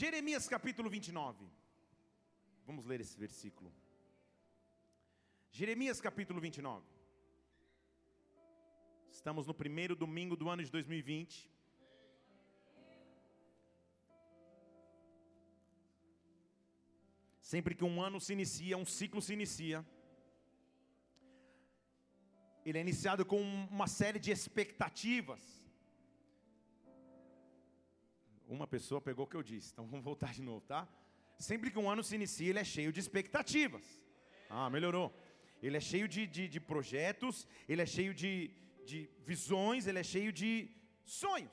Jeremias capítulo 29. Vamos ler esse versículo. Jeremias capítulo 29. Estamos no primeiro domingo do ano de 2020. Sempre que um ano se inicia, um ciclo se inicia, ele é iniciado com uma série de expectativas. Uma pessoa pegou o que eu disse, então vamos voltar de novo, tá? Sempre que um ano se inicia, ele é cheio de expectativas. Ah, melhorou. Ele é cheio de, de, de projetos, ele é cheio de, de visões, ele é cheio de sonhos.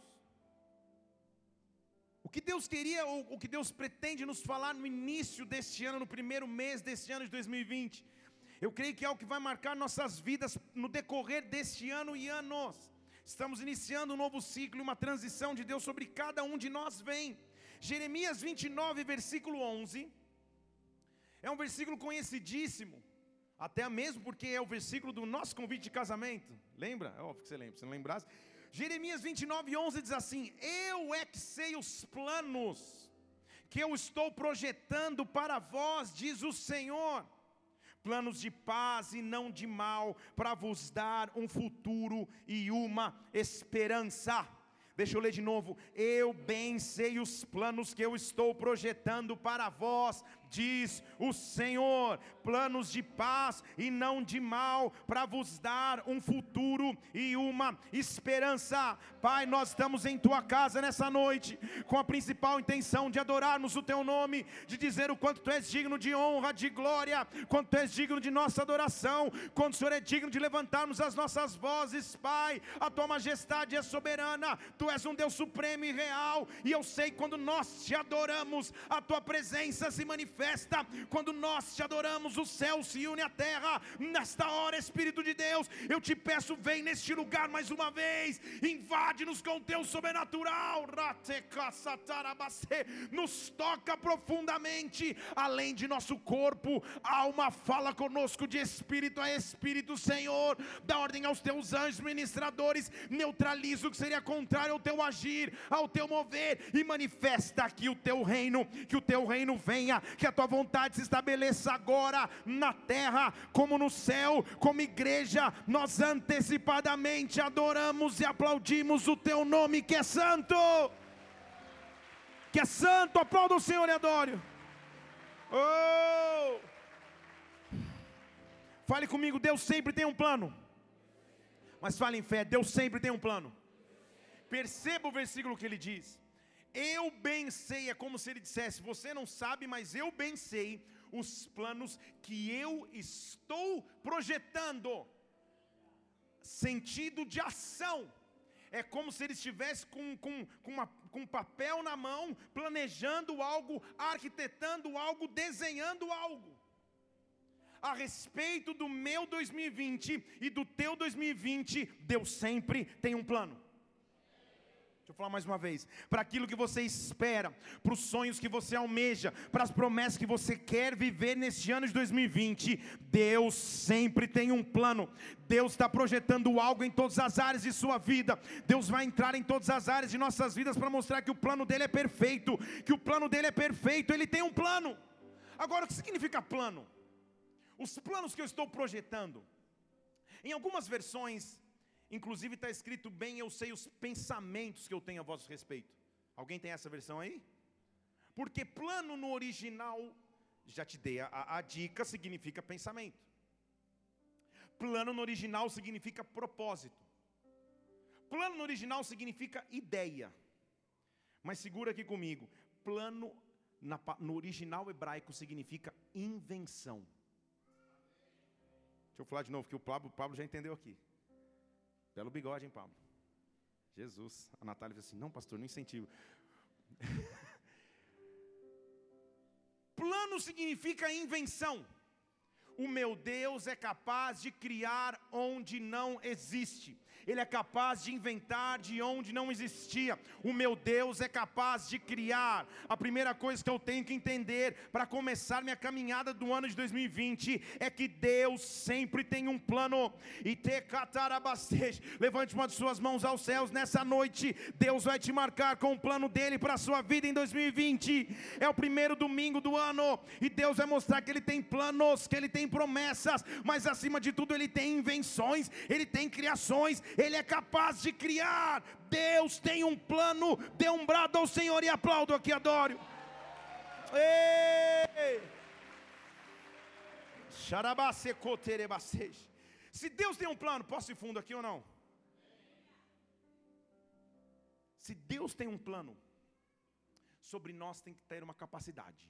O que Deus queria, ou o que Deus pretende nos falar no início deste ano, no primeiro mês deste ano de 2020, eu creio que é o que vai marcar nossas vidas no decorrer deste ano e anos. Estamos iniciando um novo ciclo, uma transição de Deus sobre cada um de nós vem. Jeremias 29, versículo 11, é um versículo conhecidíssimo, até mesmo porque é o versículo do nosso convite de casamento. Lembra? É óbvio que você lembra, se não lembrasse. Jeremias 29, 11 diz assim: Eu é que sei os planos que eu estou projetando para vós, diz o Senhor planos de paz e não de mal, para vos dar um futuro e uma esperança. Deixa eu ler de novo. Eu bem sei os planos que eu estou projetando para vós, diz o Senhor, planos de paz e não de mal, para vos dar um futuro e uma esperança. Pai, nós estamos em tua casa nessa noite, com a principal intenção de adorarmos o teu nome, de dizer o quanto tu és digno de honra, de glória, quanto tu és digno de nossa adoração, quanto o Senhor é digno de levantarmos as nossas vozes, Pai. A tua majestade é soberana, tu és um Deus supremo e real, e eu sei quando nós te adoramos, a tua presença se manifesta quando nós te adoramos, o céu se une à terra. Nesta hora, Espírito de Deus, eu te peço, vem neste lugar mais uma vez, invade-nos com teu sobrenatural, nos toca profundamente, além de nosso corpo, alma, fala conosco de espírito a espírito, Senhor, dá ordem aos teus anjos ministradores, neutraliza o que seria contrário ao teu agir, ao teu mover, e manifesta aqui o teu reino, que o teu reino venha, que a tua vontade se estabeleça agora na terra como no céu, como igreja, nós antecipadamente adoramos e aplaudimos o teu nome que é santo. Que é santo, aplauda o Senhor e adore. Oh! Fale comigo, Deus sempre tem um plano. Mas fale em fé, Deus sempre tem um plano. Perceba o versículo que ele diz. Eu bem sei, é como se ele dissesse: Você não sabe, mas eu bem sei os planos que eu estou projetando. Sentido de ação. É como se ele estivesse com, com, com, uma, com um papel na mão, planejando algo, arquitetando algo, desenhando algo. A respeito do meu 2020 e do teu 2020, Deus sempre tem um plano. Deixa eu falar mais uma vez. Para aquilo que você espera, para os sonhos que você almeja, para as promessas que você quer viver neste ano de 2020, Deus sempre tem um plano. Deus está projetando algo em todas as áreas de sua vida. Deus vai entrar em todas as áreas de nossas vidas para mostrar que o plano dele é perfeito. Que o plano dele é perfeito. Ele tem um plano. Agora, o que significa plano? Os planos que eu estou projetando. Em algumas versões Inclusive está escrito bem, eu sei os pensamentos que eu tenho a vosso respeito. Alguém tem essa versão aí? Porque plano no original, já te dei a, a dica, significa pensamento. Plano no original significa propósito. Plano no original significa ideia. Mas segura aqui comigo. Plano na, no original hebraico significa invenção. Deixa eu falar de novo, que o Pablo, o Pablo já entendeu aqui. Belo bigode, hein, Pablo? Jesus. A Natália disse assim: não, pastor, não incentivo. Plano significa invenção. O meu Deus é capaz de criar onde não existe. Ele é capaz de inventar de onde não existia. O meu Deus é capaz de criar. A primeira coisa que eu tenho que entender para começar minha caminhada do ano de 2020 é que Deus sempre tem um plano. E te. Levante uma de suas mãos aos céus nessa noite. Deus vai te marcar com o plano dele para a sua vida em 2020. É o primeiro domingo do ano e Deus vai mostrar que ele tem planos, que ele tem promessas, mas acima de tudo ele tem invenções, ele tem criações, ele é capaz de criar. Deus tem um plano. Dê um brado ao Senhor e aplaudo aqui, adoro. Se Deus tem um plano, posso ir fundo aqui ou não? Se Deus tem um plano, sobre nós tem que ter uma capacidade.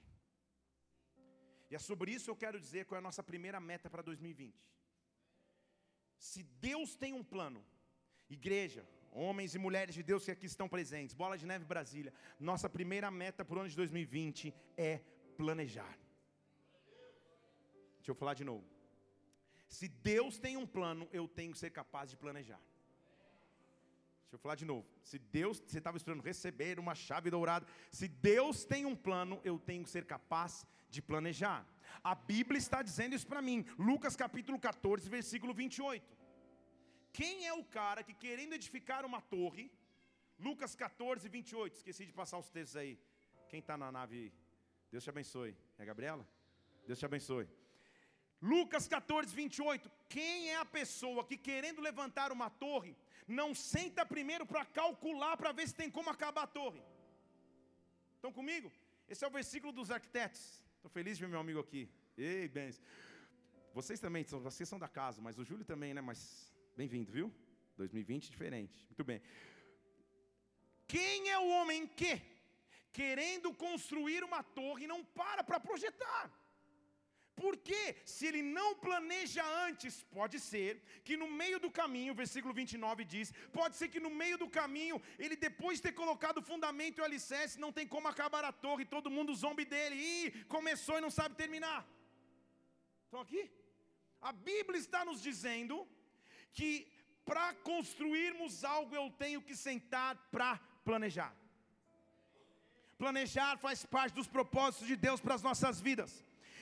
E é sobre isso eu quero dizer qual é a nossa primeira meta para 2020. Se Deus tem um plano, Igreja, homens e mulheres de Deus que aqui estão presentes, Bola de Neve Brasília, nossa primeira meta para o ano de 2020 é planejar. Deixa eu falar de novo. Se Deus tem um plano, eu tenho que ser capaz de planejar. Deixa eu falar de novo. Se Deus, você estava esperando receber uma chave dourada. Se Deus tem um plano, eu tenho que ser capaz de planejar. A Bíblia está dizendo isso para mim. Lucas capítulo 14, versículo 28. Quem é o cara que querendo edificar uma torre, Lucas 14, 28, esqueci de passar os textos aí. Quem está na nave, Deus te abençoe. É Gabriela? Deus te abençoe. Lucas 14, 28. Quem é a pessoa que querendo levantar uma torre, não senta primeiro para calcular para ver se tem como acabar a torre? Estão comigo? Esse é o versículo dos arquitetos. Estou feliz de ver meu amigo aqui. Ei, bens. Vocês também, vocês são da casa, mas o Júlio também, né? Mas Bem-vindo, viu? 2020 diferente. Muito bem. Quem é o homem que, querendo construir uma torre, não para para projetar? Porque se ele não planeja antes, pode ser que no meio do caminho, versículo 29 diz, pode ser que no meio do caminho, ele depois de ter colocado o fundamento e o alicerce, não tem como acabar a torre, todo mundo zombe dele, e começou e não sabe terminar. Estão aqui? A Bíblia está nos dizendo que para construirmos algo eu tenho que sentar para planejar. Planejar faz parte dos propósitos de Deus para as nossas vidas.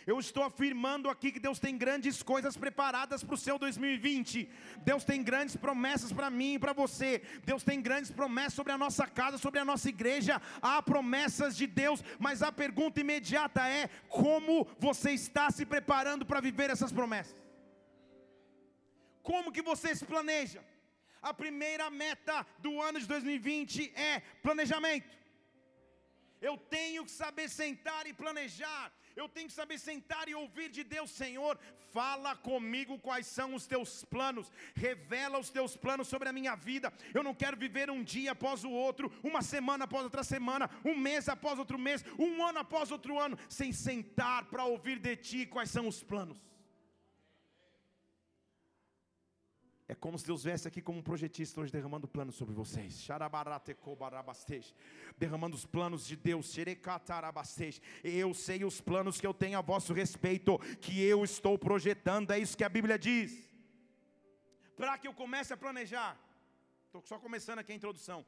Eu estou afirmando aqui que Deus tem grandes coisas preparadas para o seu 2020. Deus tem grandes promessas para mim e para você. Deus tem grandes promessas sobre a nossa casa, sobre a nossa igreja. Há promessas de Deus, mas a pergunta imediata é: como você está se preparando para viver essas promessas? Como que você se planeja? A primeira meta do ano de 2020 é planejamento. Eu tenho que saber sentar e planejar. Eu tenho que saber sentar e ouvir de Deus, Senhor, fala comigo quais são os teus planos, revela os teus planos sobre a minha vida. Eu não quero viver um dia após o outro, uma semana após outra semana, um mês após outro mês, um ano após outro ano, sem sentar para ouvir de ti quais são os planos. É como se Deus viesse aqui como um projetista hoje derramando planos sobre vocês. Derramando os planos de Deus. Eu sei os planos que eu tenho a vosso respeito, que eu estou projetando, é isso que a Bíblia diz. Para que eu comece a planejar. Estou só começando aqui a introdução.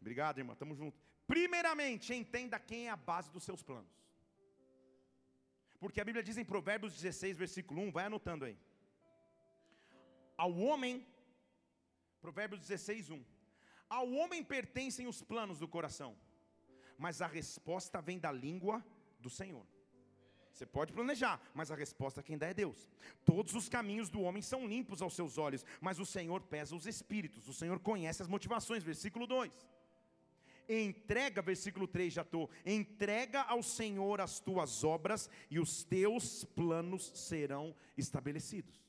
Obrigado, irmã, estamos juntos. Primeiramente, entenda quem é a base dos seus planos. Porque a Bíblia diz em Provérbios 16, versículo 1, vai anotando aí ao homem, Provérbios 16, 1. Ao homem pertencem os planos do coração, mas a resposta vem da língua do Senhor. Você pode planejar, mas a resposta quem dá é Deus. Todos os caminhos do homem são limpos aos seus olhos, mas o Senhor pesa os espíritos, o Senhor conhece as motivações. Versículo 2. Entrega, versículo 3 já estou. Entrega ao Senhor as tuas obras e os teus planos serão estabelecidos.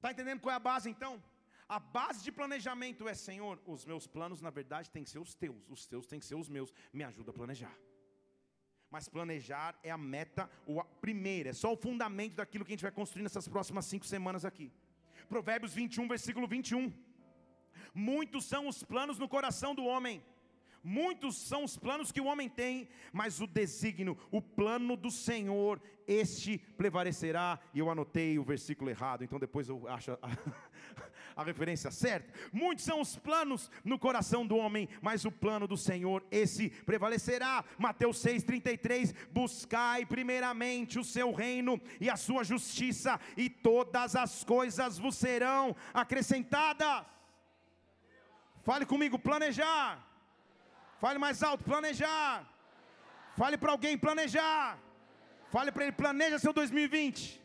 Está entendendo qual é a base então? A base de planejamento é, Senhor, os meus planos na verdade têm que ser os teus, os teus têm que ser os meus, me ajuda a planejar. Mas planejar é a meta, o a primeira, é só o fundamento daquilo que a gente vai construir nessas próximas cinco semanas aqui. Provérbios 21, versículo 21. Muitos são os planos no coração do homem, Muitos são os planos que o homem tem, mas o desígnio, o plano do Senhor, este prevalecerá. E eu anotei o versículo errado, então depois eu acho a, a, referência certa. Muitos são os planos no coração do homem, mas o plano do Senhor, esse prevalecerá. Mateus 6,33: Buscai primeiramente o seu reino e a sua justiça, e todas as coisas vos serão acrescentadas. Fale comigo, planejar Fale mais alto, planejar. Fale para alguém, planejar. Fale para ele, planeja seu 2020.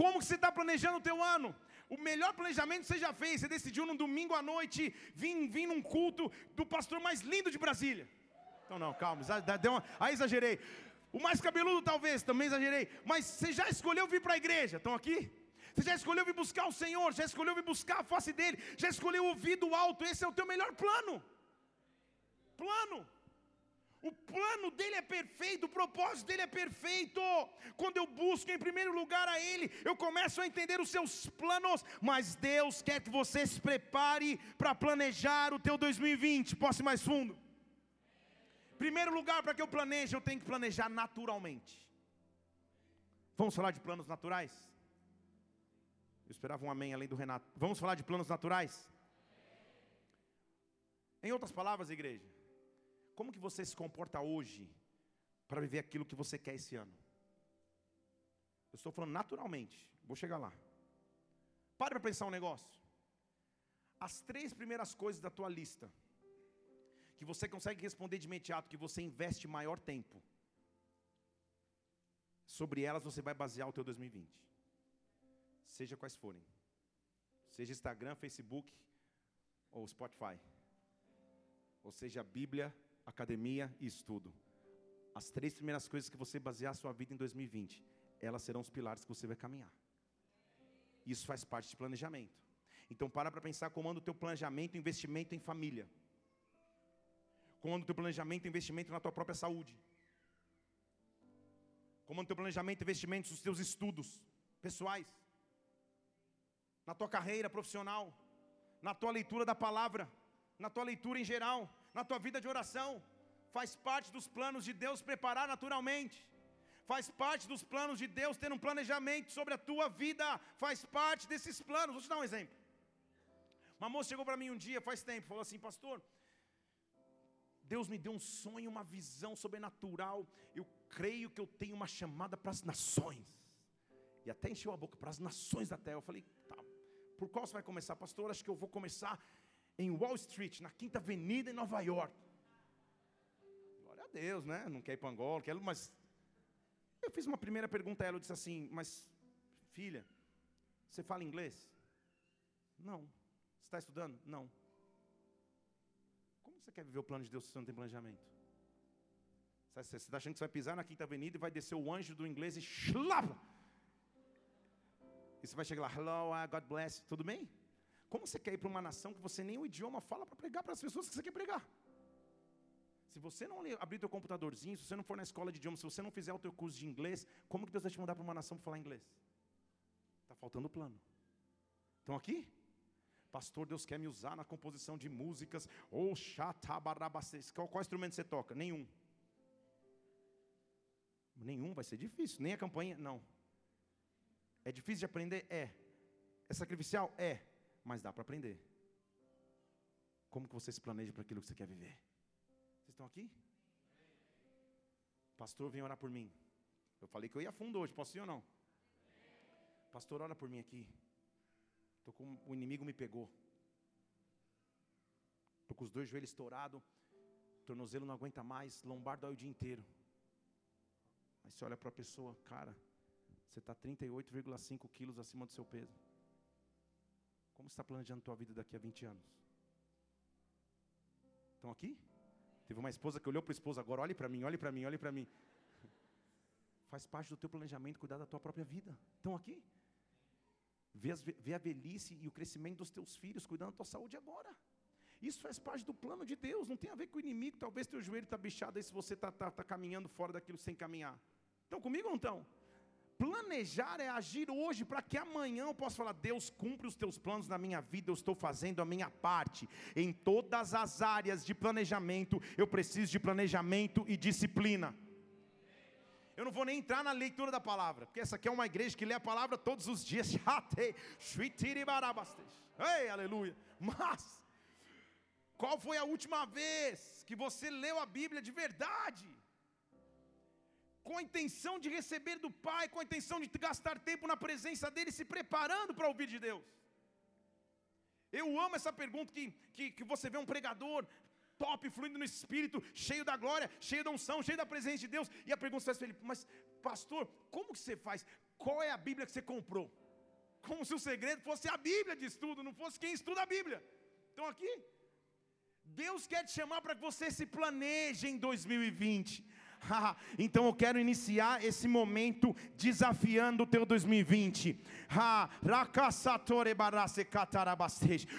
Como que você está planejando o teu ano? O melhor planejamento você já fez. Você decidiu num domingo à noite vir, vir num culto do pastor mais lindo de Brasília. Então não, calma, uma, aí exagerei. O mais cabeludo talvez, também exagerei. Mas você já escolheu vir para a igreja? Estão aqui? Você já escolheu vir buscar o Senhor? Já escolheu vir buscar a face dele? Já escolheu ouvir do alto? Esse é o teu melhor plano plano. O plano dele é perfeito, o propósito dele é perfeito. Quando eu busco em primeiro lugar a ele, eu começo a entender os seus planos, mas Deus quer que você se prepare para planejar o teu 2020. Posso ir mais fundo? Primeiro lugar, para que eu planeje, eu tenho que planejar naturalmente. Vamos falar de planos naturais? Eu esperava um amém além do Renato. Vamos falar de planos naturais? Em outras palavras, igreja, como que você se comporta hoje para viver aquilo que você quer esse ano? Eu estou falando naturalmente, vou chegar lá. Para para pensar um negócio. As três primeiras coisas da tua lista, que você consegue responder de imediato, que você investe maior tempo, sobre elas você vai basear o teu 2020. Seja quais forem. Seja Instagram, Facebook ou Spotify. Ou seja, a Bíblia academia e estudo. As três primeiras coisas que você basear a sua vida em 2020, elas serão os pilares que você vai caminhar. Isso faz parte de planejamento. Então para para pensar como anda o teu planejamento investimento em família. Como anda o teu planejamento investimento na tua própria saúde. Como anda o teu planejamento investimento nos teus estudos pessoais. Na tua carreira profissional. Na tua leitura da palavra. Na tua leitura em geral na tua vida de oração. Faz parte dos planos de Deus preparar naturalmente. Faz parte dos planos de Deus ter um planejamento sobre a tua vida. Faz parte desses planos. Vou te dar um exemplo. Uma moça chegou para mim um dia, faz tempo, falou assim: Pastor, Deus me deu um sonho, uma visão sobrenatural. Eu creio que eu tenho uma chamada para as nações. E até encheu a boca para as nações da terra. Eu falei: Tá, por qual você vai começar, pastor? Acho que eu vou começar em Wall Street, na Quinta Avenida em Nova York. Glória a Deus, né? Não quer ir para Angola, quer, mas eu fiz uma primeira pergunta a ela, eu disse assim: "Mas filha, você fala inglês?" "Não." "Você está estudando?" "Não." Como você quer viver o plano de Deus se você não tem planejamento? Você está achando que você vai pisar na Quinta Avenida e vai descer o anjo do inglês e. E você vai chegar lá, hello, God bless, tudo bem? Como você quer ir para uma nação que você nem o idioma fala para pregar para as pessoas que você quer pregar? Se você não abrir teu computadorzinho, se você não for na escola de idioma, se você não fizer o teu curso de inglês, como que Deus vai te mandar para uma nação para falar inglês? Está faltando plano. Estão aqui? Pastor, Deus quer me usar na composição de músicas. Ou oh, qual, qual instrumento você toca? Nenhum. Nenhum, vai ser difícil. Nem a campanha, não. É difícil de aprender? É. É sacrificial? É mas dá para aprender. Como que você se planeja para aquilo que você quer viver? Vocês estão aqui? Pastor, vem orar por mim. Eu falei que eu ia fundo hoje, posso ir ou não? Pastor, ora por mim aqui. Tô com o inimigo me pegou. Tô com os dois joelhos estourados, tornozelo não aguenta mais, lombar dói o dia inteiro. Aí você olha para a pessoa, cara, você está 38,5 quilos acima do seu peso. Como está planejando a tua vida daqui a 20 anos? Estão aqui? Teve uma esposa que olhou para o esposo agora, olhe para mim, olhe para mim, olhe para mim. Faz parte do teu planejamento cuidar da tua própria vida. Estão aqui? Vê, as, vê a velhice e o crescimento dos teus filhos, cuidando da tua saúde agora. Isso faz parte do plano de Deus, não tem a ver com o inimigo. Talvez teu joelho está bichado aí se você está tá, tá caminhando fora daquilo sem caminhar. Estão comigo ou não estão? Planejar é agir hoje para que amanhã eu possa falar: Deus, cumpre os teus planos na minha vida, eu estou fazendo a minha parte. Em todas as áreas de planejamento, eu preciso de planejamento e disciplina. Eu não vou nem entrar na leitura da palavra, porque essa aqui é uma igreja que lê a palavra todos os dias. Ei, aleluia. Mas, qual foi a última vez que você leu a Bíblia de verdade? Com a intenção de receber do Pai, com a intenção de gastar tempo na presença dEle, se preparando para ouvir de Deus. Eu amo essa pergunta que, que, que você vê um pregador, top, fluindo no Espírito, cheio da glória, cheio da unção, cheio da presença de Deus. E a pergunta faz Felipe, mas pastor, como que você faz? Qual é a Bíblia que você comprou? Como se o segredo fosse a Bíblia de estudo, não fosse quem estuda a Bíblia. Então aqui, Deus quer te chamar para que você se planeje em 2020. então eu quero iniciar esse momento desafiando o teu 2020.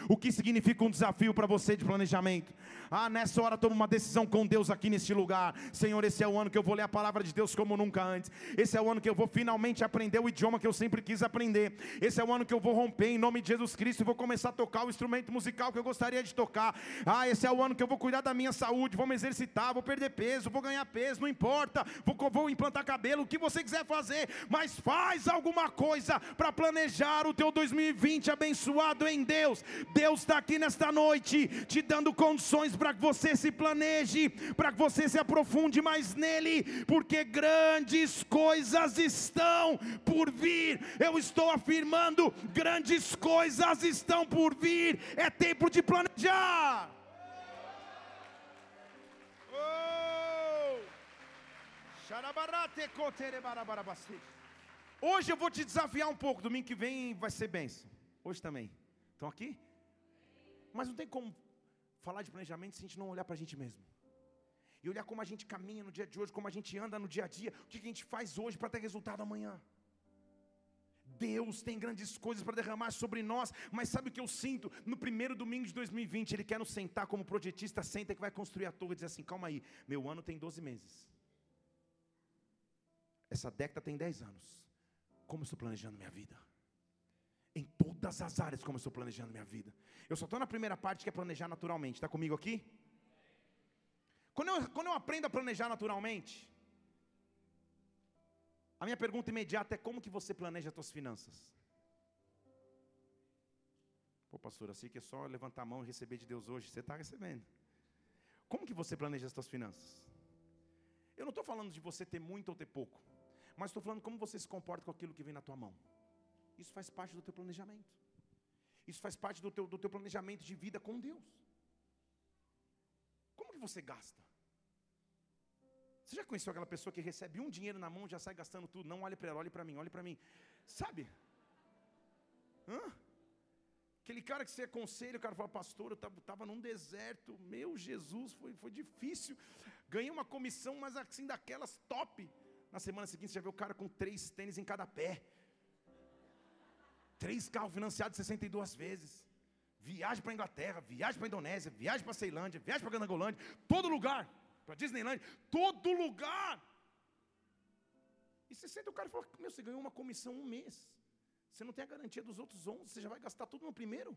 O que significa um desafio para você de planejamento? Ah, nessa hora toma uma decisão com Deus aqui neste lugar. Senhor, esse é o ano que eu vou ler a palavra de Deus como nunca antes. Esse é o ano que eu vou finalmente aprender o idioma que eu sempre quis aprender. Esse é o ano que eu vou romper em nome de Jesus Cristo e vou começar a tocar o instrumento musical que eu gostaria de tocar. Ah, esse é o ano que eu vou cuidar da minha saúde, vou me exercitar, vou perder peso, vou ganhar peso, não importa. Vou, vou implantar cabelo, o que você quiser fazer, mas faz alguma coisa para planejar o teu 2020 abençoado em Deus. Deus está aqui nesta noite te dando condições para que você se planeje, para que você se aprofunde mais nele, porque grandes coisas estão por vir. Eu estou afirmando: grandes coisas estão por vir. É tempo de planejar. Hoje eu vou te desafiar um pouco. Domingo que vem vai ser benção. Hoje também. Estão aqui? Mas não tem como falar de planejamento se a gente não olhar para a gente mesmo. E olhar como a gente caminha no dia de hoje, como a gente anda no dia a dia, o que a gente faz hoje para ter resultado amanhã. Deus tem grandes coisas para derramar sobre nós, mas sabe o que eu sinto? No primeiro domingo de 2020, Ele quer nos sentar como projetista, senta que vai construir a torre e dizer assim: calma aí, meu ano tem 12 meses, essa década tem 10 anos, como eu estou planejando minha vida? Em todas as áreas, como eu estou planejando minha vida. Eu só estou na primeira parte que é planejar naturalmente. Está comigo aqui? Quando eu, quando eu aprendo a planejar naturalmente, a minha pergunta imediata é como que você planeja as suas finanças? Pô, pastor, assim que é só levantar a mão e receber de Deus hoje, você está recebendo. Como que você planeja as suas finanças? Eu não estou falando de você ter muito ou ter pouco, mas estou falando como você se comporta com aquilo que vem na tua mão. Isso faz parte do teu planejamento. Isso faz parte do teu, do teu planejamento de vida com Deus. Como que você gasta? Você já conheceu aquela pessoa que recebe um dinheiro na mão e já sai gastando tudo? Não olhe para ela, olhe para mim, olhe para mim. Sabe? Hã? Aquele cara que você aconselha, o cara fala, pastor, eu estava num deserto, meu Jesus, foi, foi difícil. Ganhei uma comissão, mas assim, daquelas top. Na semana seguinte, você já vê o cara com três tênis em cada pé. Três carros financiados 62 vezes. Viagem para Inglaterra, viagem para Indonésia, viagem para Ceilândia, viagem para a Gangolândia, todo lugar, para Disneyland, todo lugar. E você senta o cara e fala: Meu, você ganhou uma comissão um mês. Você não tem a garantia dos outros 11, você já vai gastar tudo no primeiro.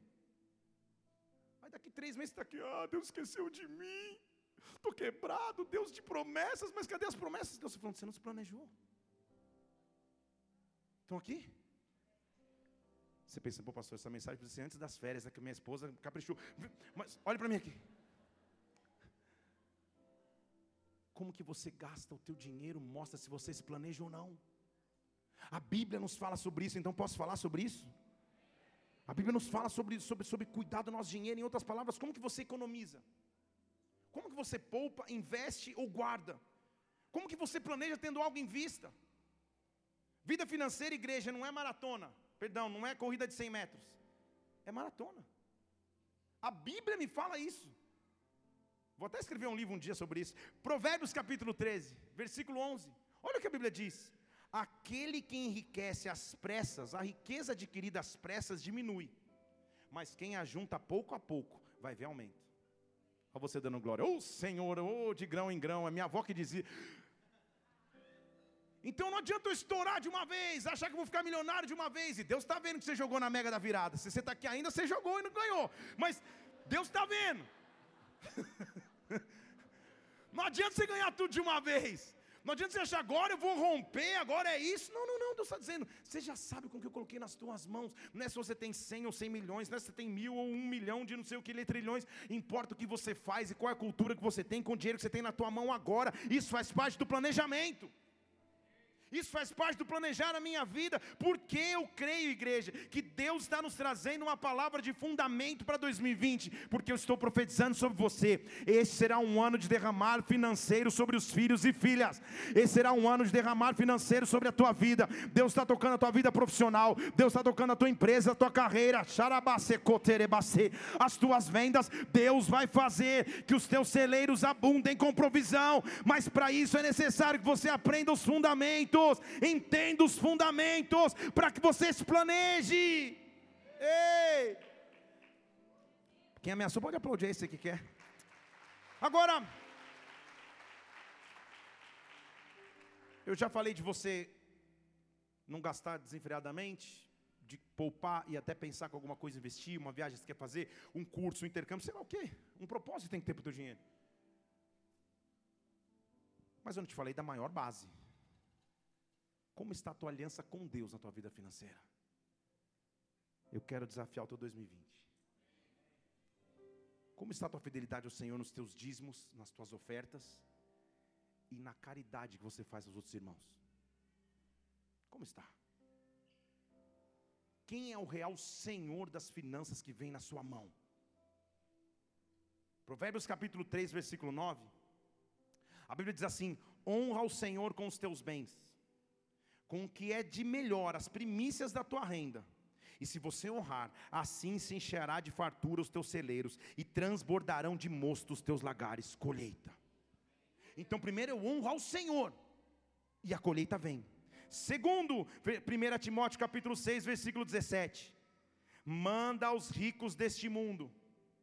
Aí daqui três meses você está aqui: Ah, Deus esqueceu de mim. Estou quebrado, Deus de promessas, mas cadê as promessas? Deus está falando: Você não se planejou. Estão aqui? Você pensa, pô, pastor, essa mensagem precisa ser antes das férias, é que minha esposa caprichou. Mas olha para mim aqui. Como que você gasta o teu dinheiro mostra se você se planeja ou não. A Bíblia nos fala sobre isso, então posso falar sobre isso? A Bíblia nos fala sobre, sobre, sobre cuidar do nosso dinheiro, em outras palavras, como que você economiza? Como que você poupa, investe ou guarda? Como que você planeja tendo algo em vista? Vida financeira, igreja, não é maratona. Perdão, não é corrida de 100 metros. É maratona. A Bíblia me fala isso. Vou até escrever um livro um dia sobre isso. Provérbios capítulo 13, versículo 11. Olha o que a Bíblia diz: Aquele que enriquece às pressas, a riqueza adquirida às pressas diminui, mas quem ajunta pouco a pouco vai ver aumento. Olha você dando glória. Ô oh, Senhor, ô oh, de grão em grão, é minha avó que dizia. Então não adianta eu estourar de uma vez, achar que vou ficar milionário de uma vez. E Deus está vendo que você jogou na mega da virada. Se você está aqui ainda, você jogou e não ganhou. Mas Deus está vendo. Não adianta você ganhar tudo de uma vez. Não adianta você achar agora eu vou romper, agora é isso. Não, não, não. Deus está dizendo, você já sabe com o que eu coloquei nas tuas mãos. Não é se você tem 100 ou 100 milhões, não é se você tem mil ou um milhão de não sei o que, trilhões. Importa o que você faz e qual é a cultura que você tem com o dinheiro que você tem na tua mão agora. Isso faz parte do planejamento. Isso faz parte do planejar a minha vida, porque eu creio, igreja, que Deus está nos trazendo uma palavra de fundamento para 2020, porque eu estou profetizando sobre você. Esse será um ano de derramar financeiro sobre os filhos e filhas. Esse será um ano de derramar financeiro sobre a tua vida. Deus está tocando a tua vida profissional. Deus está tocando a tua empresa, a tua carreira. As tuas vendas. Deus vai fazer que os teus celeiros abundem com provisão. Mas para isso é necessário que você aprenda os fundamentos fundamentos, entenda os fundamentos, para que você se planeje. Ei! Quem ameaçou pode aplaudir esse que quer. Agora, eu já falei de você não gastar desenfreadamente, de poupar e até pensar com alguma coisa investir, uma viagem que você quer fazer, um curso, um intercâmbio, sei lá o quê. Um propósito tem que ter para o teu dinheiro. Mas eu não te falei da maior base. Como está a tua aliança com Deus na tua vida financeira? Eu quero desafiar o teu 2020. Como está a tua fidelidade ao Senhor nos teus dízimos, nas tuas ofertas e na caridade que você faz aos outros irmãos? Como está? Quem é o real Senhor das finanças que vem na sua mão? Provérbios capítulo 3, versículo 9. A Bíblia diz assim: Honra o Senhor com os teus bens com o que é de melhor, as primícias da tua renda. E se você honrar, assim se encherá de fartura os teus celeiros e transbordarão de mosto os teus lagares, colheita. Então, primeiro eu honro ao Senhor, e a colheita vem. Segundo, 1 Timóteo capítulo 6, versículo 17: manda aos ricos deste mundo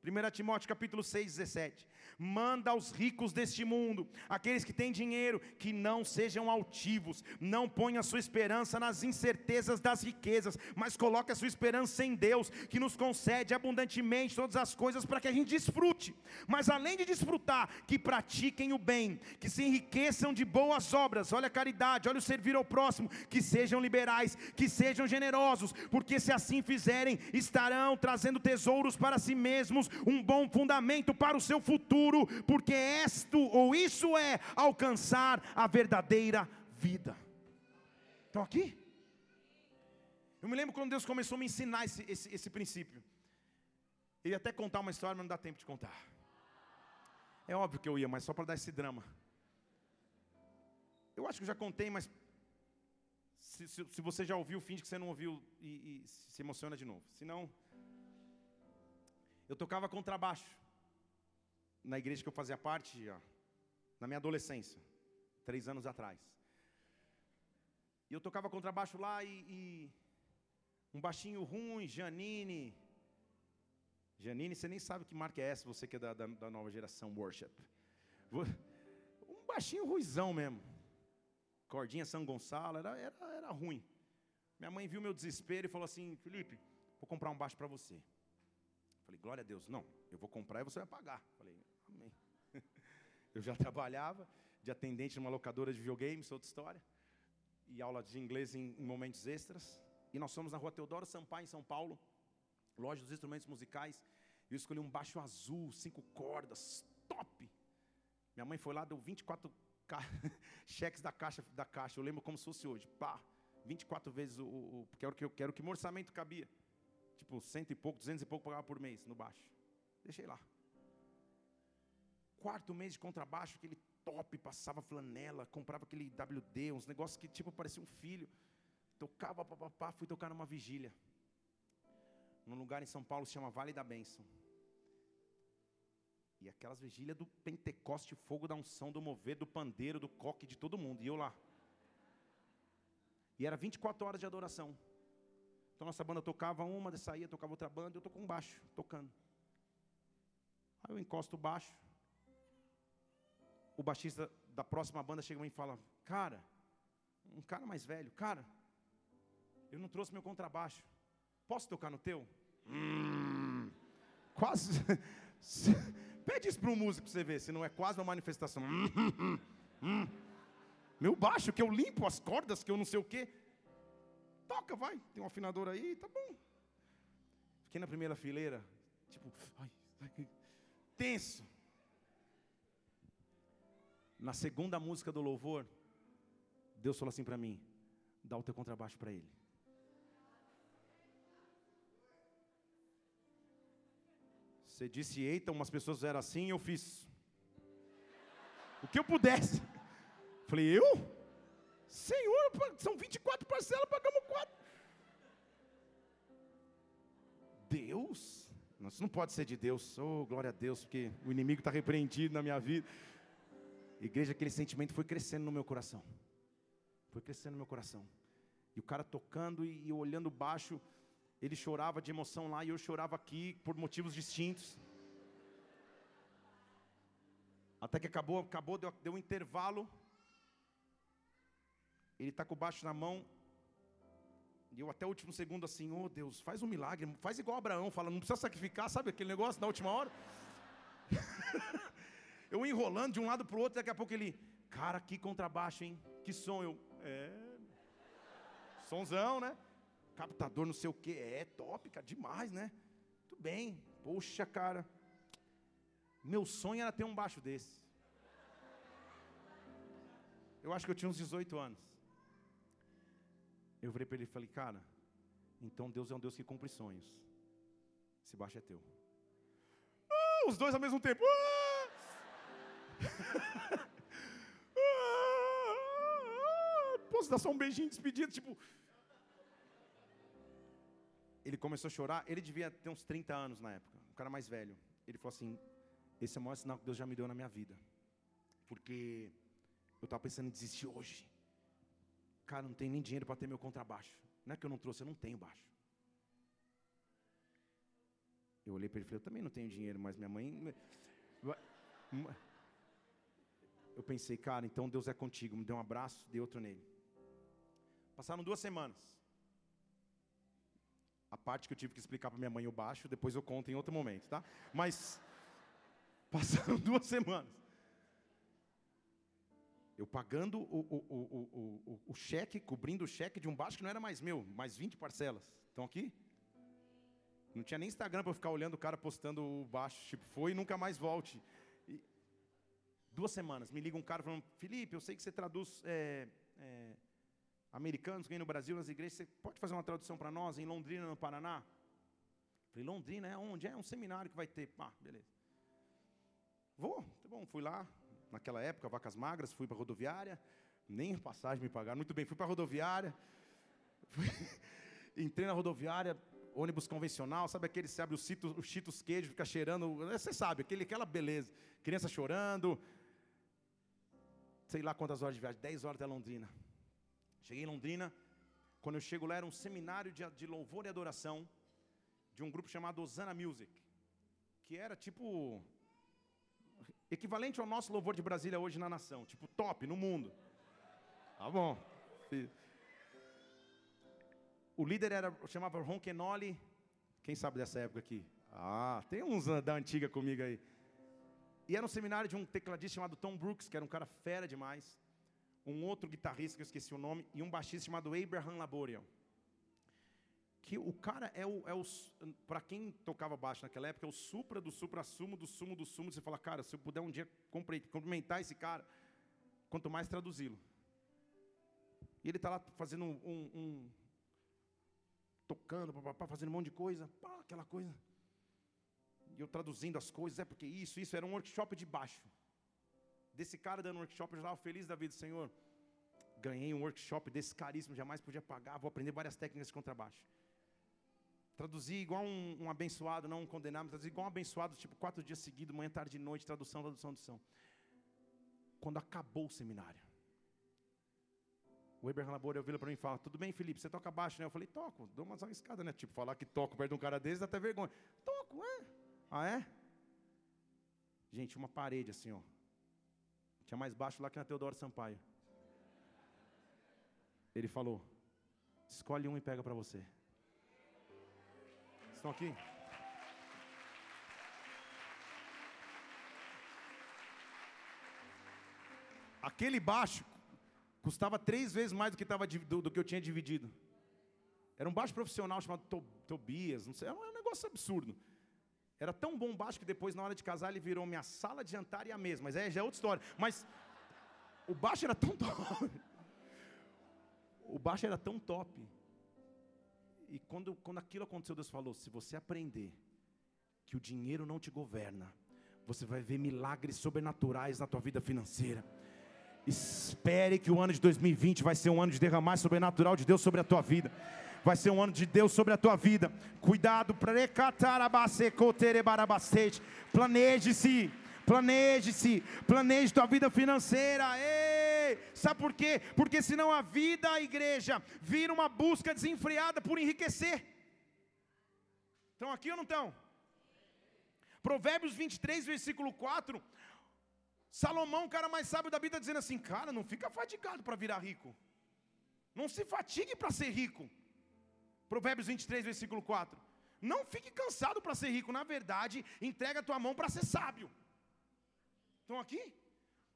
1 Timóteo capítulo 6, 17. Manda aos ricos deste mundo, aqueles que têm dinheiro, que não sejam altivos, não ponham a sua esperança nas incertezas das riquezas, mas coloque a sua esperança em Deus, que nos concede abundantemente todas as coisas para que a gente desfrute. Mas além de desfrutar, que pratiquem o bem, que se enriqueçam de boas obras, olha a caridade, olha o servir ao próximo, que sejam liberais, que sejam generosos, porque se assim fizerem, estarão trazendo tesouros para si mesmos um bom fundamento para o seu futuro, porque isto ou isso é alcançar a verdadeira vida. Estão aqui? Eu me lembro quando Deus começou a me ensinar esse, esse, esse princípio. Eu ia até contar uma história, mas não dá tempo de contar. É óbvio que eu ia, mas só para dar esse drama. Eu acho que eu já contei, mas se, se, se você já ouviu, finge que você não ouviu e, e se emociona de novo. Se não, eu tocava contrabaixo na igreja que eu fazia parte, ó, na minha adolescência, três anos atrás. E eu tocava contrabaixo lá e, e um baixinho ruim, Janine. Janine, você nem sabe que marca é essa, você que é da, da, da nova geração worship. Um baixinho ruizão mesmo. Cordinha São Gonçalo, era, era, era ruim. Minha mãe viu meu desespero e falou assim: Felipe, vou comprar um baixo para você. Falei, glória a Deus. Não, eu vou comprar e você vai pagar. Eu já trabalhava de atendente numa locadora de videogames, outra história. E aula de inglês em, em momentos extras. E nós fomos na rua Teodoro Sampaio, em São Paulo. Loja dos instrumentos musicais. Eu escolhi um baixo azul, cinco cordas, top. Minha mãe foi lá, deu 24 ca... cheques da caixa, da caixa. Eu lembro como se fosse hoje. Pá, 24 vezes o, o, porque era o que eu quero que o orçamento cabia tipo, cento e pouco, duzentos e pouco pagava por mês no baixo. Deixei lá. Quarto mês de contrabaixo, aquele top, passava flanela, comprava aquele WD, uns negócios que tipo parecia um filho. Tocava, papapá, fui tocar numa vigília. Num lugar em São Paulo se chama Vale da Bênção. E aquelas vigílias do Pentecoste, fogo da unção, do mover, do pandeiro, do coque, de todo mundo. E eu lá. E era 24 horas de adoração. Então nossa banda tocava uma, saía, tocava outra banda, eu tô com baixo, tocando. Aí eu encosto o baixo. O baixista da próxima banda chega e fala: Cara, um cara mais velho, cara, eu não trouxe meu contrabaixo. Posso tocar no teu? Hum, quase. Pede isso para um músico para você ver, se não é quase uma manifestação. Hum, hum, hum, meu baixo, que eu limpo as cordas, que eu não sei o quê. Toca, vai. Tem um afinador aí, tá bom. Fiquei na primeira fileira, tipo, ai, tenso. Na segunda música do louvor, Deus falou assim para mim: dá o teu contrabaixo para ele. Você disse eita, umas pessoas eram assim, eu fiz o que eu pudesse. Falei, eu? Senhor, são 24 parcelas, pagamos 4. Deus? Isso não pode ser de Deus. Oh, glória a Deus, porque o inimigo está repreendido na minha vida. Igreja, aquele sentimento foi crescendo no meu coração. Foi crescendo no meu coração. E o cara tocando e, e olhando baixo, ele chorava de emoção lá e eu chorava aqui por motivos distintos. Até que acabou, acabou, deu, deu um intervalo. Ele está com o baixo na mão. E eu até o último segundo assim, oh Deus, faz um milagre, faz igual Abraão, fala, não precisa sacrificar, sabe aquele negócio na última hora? eu enrolando de um lado para o outro, daqui a pouco ele, cara, que contrabaixo, hein? Que som eu. É. Sonzão, né? Captador, não sei o que. É top, cara, demais, né? Tudo bem. Poxa, cara. Meu sonho era ter um baixo desse. Eu acho que eu tinha uns 18 anos. Eu virei para ele e falei, cara, então Deus é um Deus que cumpre sonhos. Esse baixo é teu. Ah, os dois ao mesmo tempo. Ah! posso dar só um beijinho de despedida? Tipo. Ele começou a chorar. Ele devia ter uns 30 anos na época. Um cara mais velho. Ele falou assim: Esse é o maior sinal que Deus já me deu na minha vida. Porque eu estava pensando em desistir hoje. Cara, não tem nem dinheiro para ter meu contrabaixo. Não é que eu não trouxe, eu não tenho baixo. Eu olhei para ele e falei: Eu também não tenho dinheiro, mas minha mãe. Eu pensei, cara, então Deus é contigo. Me deu um abraço, dei outro nele. Passaram duas semanas. A parte que eu tive que explicar para minha mãe o baixo, depois eu conto em outro momento, tá? Mas passaram duas semanas. Eu pagando o, o, o, o, cheque, cobrindo o cheque de um baixo que não era mais meu, mais 20 parcelas. Estão aqui? Não tinha nem Instagram para ficar olhando o cara postando o baixo, tipo, foi e nunca mais volte. Duas semanas, me liga um cara falando, Felipe, eu sei que você traduz é, é, americanos que vêm no Brasil nas igrejas, você pode fazer uma tradução para nós em Londrina, no Paraná? Falei, Londrina é onde? É um seminário que vai ter. Ah, beleza. Vou, tá bom, fui lá, naquela época, vacas magras, fui para rodoviária, nem passagem me pagaram, muito bem, fui para rodoviária, fui, entrei na rodoviária, ônibus convencional, sabe aquele, você abre o Cheetos, o Cheetos queijo, fica cheirando, você sabe, aquele, aquela beleza, criança chorando, sei lá quantas horas de viagem, 10 horas até Londrina. Cheguei em Londrina, quando eu chego lá era um seminário de, de louvor e adoração de um grupo chamado Osana Music, que era tipo equivalente ao nosso louvor de Brasília hoje na nação, tipo top no mundo. Tá bom. O líder era chamava Ron Kenoli. Quem sabe dessa época aqui? Ah, tem uns da antiga comigo aí. E era um seminário de um tecladista chamado Tom Brooks, que era um cara fera demais um outro guitarrista que eu esqueci o nome, e um baixista chamado Abraham Laboriel. Que o cara é o, é o para quem tocava baixo naquela época, é o supra do supra-sumo, do sumo do sumo. Você fala, cara, se eu puder um dia cumprimentar esse cara, quanto mais traduzi-lo. E ele está lá fazendo um, um, um tocando, papapá, fazendo um monte de coisa, pá, aquela coisa. Eu traduzindo as coisas, é porque isso, isso, era um workshop de baixo desse cara dando workshop, eu estava feliz da vida, Senhor. Ganhei um workshop desse caríssimo, jamais podia pagar, vou aprender várias técnicas de contrabaixo. Traduzi igual um, um abençoado, não um condenado, traduzi igual um abençoado, tipo quatro dias seguidos, manhã, tarde e noite, tradução, tradução, tradução. Quando acabou o seminário, o Abraham Labor vira para mim e fala: Tudo bem, Felipe, você toca baixo, né? Eu falei: Toco, dou umas arriscadas, né? Tipo, falar que toco perto de um cara desse dá até vergonha. Toco, é? Ah, é? Gente, uma parede assim, ó. Tinha mais baixo lá que na Teodoro Sampaio. Ele falou: escolhe um e pega para você. Estão aqui? Aquele baixo custava três vezes mais do que, tava, do, do que eu tinha dividido. Era um baixo profissional chamado Tobias, não sei, era um negócio absurdo. Era tão bom baixo que depois, na hora de casar, ele virou minha sala de jantar e a mesa. Mas é, já é outra história. Mas o baixo era tão top. O baixo era tão top. E quando, quando aquilo aconteceu, Deus falou: se você aprender que o dinheiro não te governa, você vai ver milagres sobrenaturais na tua vida financeira. Espere que o ano de 2020 vai ser um ano de derramar sobrenatural de Deus sobre a tua vida vai ser um ano de Deus sobre a tua vida. Cuidado, planeje-se, planeje-se, planeje tua vida financeira. Ei! Sabe por quê? Porque senão a vida, a igreja, vira uma busca desenfreada por enriquecer. Estão aqui ou não estão? Provérbios 23, versículo 4. Salomão, o cara mais sábio da vida, dizendo assim: Cara, não fica fatigado para virar rico. Não se fatigue para ser rico. Provérbios 23, versículo 4. Não fique cansado para ser rico, na verdade, entrega a tua mão para ser sábio. Estão aqui?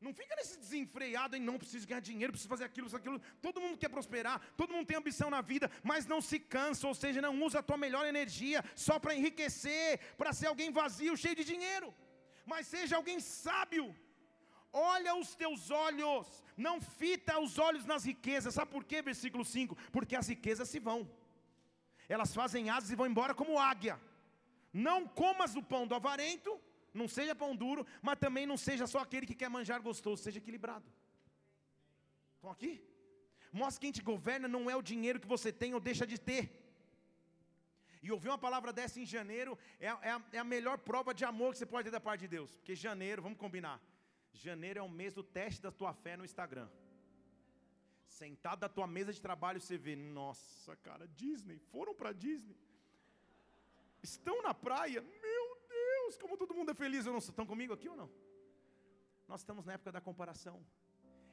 Não fica nesse desenfreado em não preciso ganhar dinheiro, preciso fazer aquilo, isso, aquilo. Todo mundo quer prosperar, todo mundo tem ambição na vida, mas não se cansa, ou seja, não usa a tua melhor energia só para enriquecer, para ser alguém vazio, cheio de dinheiro. Mas seja alguém sábio. Olha os teus olhos, não fita os olhos nas riquezas. Sabe por quê? Versículo 5: Porque as riquezas se vão elas fazem asas e vão embora como águia. Não comas o pão do avarento, não seja pão duro, mas também não seja só aquele que quer manjar gostoso, seja equilibrado. Estão aqui? Mostra quem te governa não é o dinheiro que você tem ou deixa de ter. E ouvir uma palavra dessa em janeiro é, é, a, é a melhor prova de amor que você pode ter da parte de Deus. Porque janeiro, vamos combinar, janeiro é o mês do teste da tua fé no Instagram. Sentado à tua mesa de trabalho, você vê, nossa, cara, Disney, foram para Disney. Estão na praia, meu Deus, como todo mundo é feliz. Eu não, estão comigo aqui ou não? Nós estamos na época da comparação.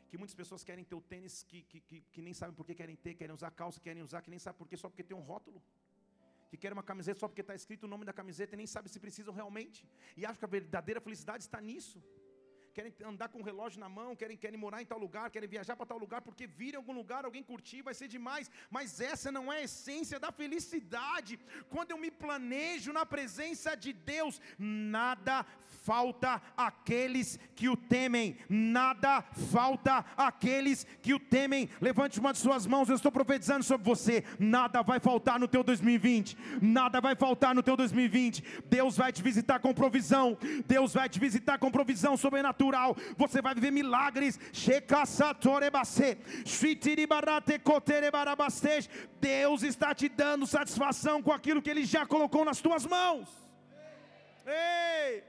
Que muitas pessoas querem ter o tênis que, que, que, que nem sabem por que querem ter, querem usar calça, querem usar, que nem sabem por que, só porque tem um rótulo que querem uma camiseta só porque está escrito o nome da camiseta e nem sabem se precisam realmente. E acham que a verdadeira felicidade está nisso querem andar com o relógio na mão, querem, querem morar em tal lugar, querem viajar para tal lugar, porque vir em algum lugar, alguém curtir, vai ser demais. Mas essa não é a essência da felicidade. Quando eu me planejo na presença de Deus, nada falta aqueles que o temem, nada falta aqueles que o temem. Levante uma de suas mãos, eu estou profetizando sobre você. Nada vai faltar no teu 2020, nada vai faltar no teu 2020. Deus vai te visitar com provisão, Deus vai te visitar com provisão sobrenatural você vai viver milagres. Deus está te dando satisfação com aquilo que Ele já colocou nas tuas mãos. Ei!